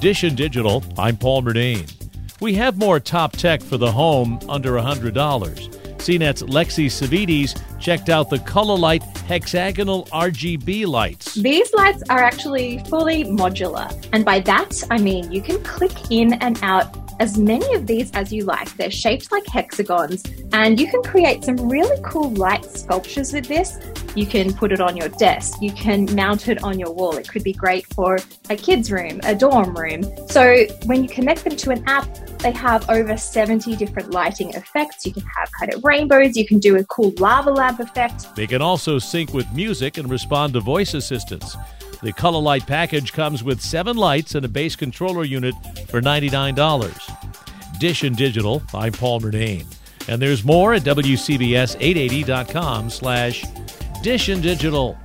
And Digital, I'm Paul Murnane. We have more top tech for the home under $100. CNET's Lexy Savvides checked out the Cololight hexagonal RGB lights. These lights are actually fully modular, and by that I mean you can click in and out as many of these as you like. They're shaped like hexagons, and you can create some really cool light sculptures with this. You can put it on your desk, you can mount it on your wall. It could be great for a kid's room, a dorm room. So, when you connect them to an app, they have over 70 different lighting effects. You can have kind of rainbows, you can do a cool lava lamp effect. They can also sync with music and respond to voice assistants. The Cololight package comes with seven lights and a base controller unit for $99. Dish and Digital, I'm Paul Murnane. And there's more at WCBS880.com slash Dish and Digital.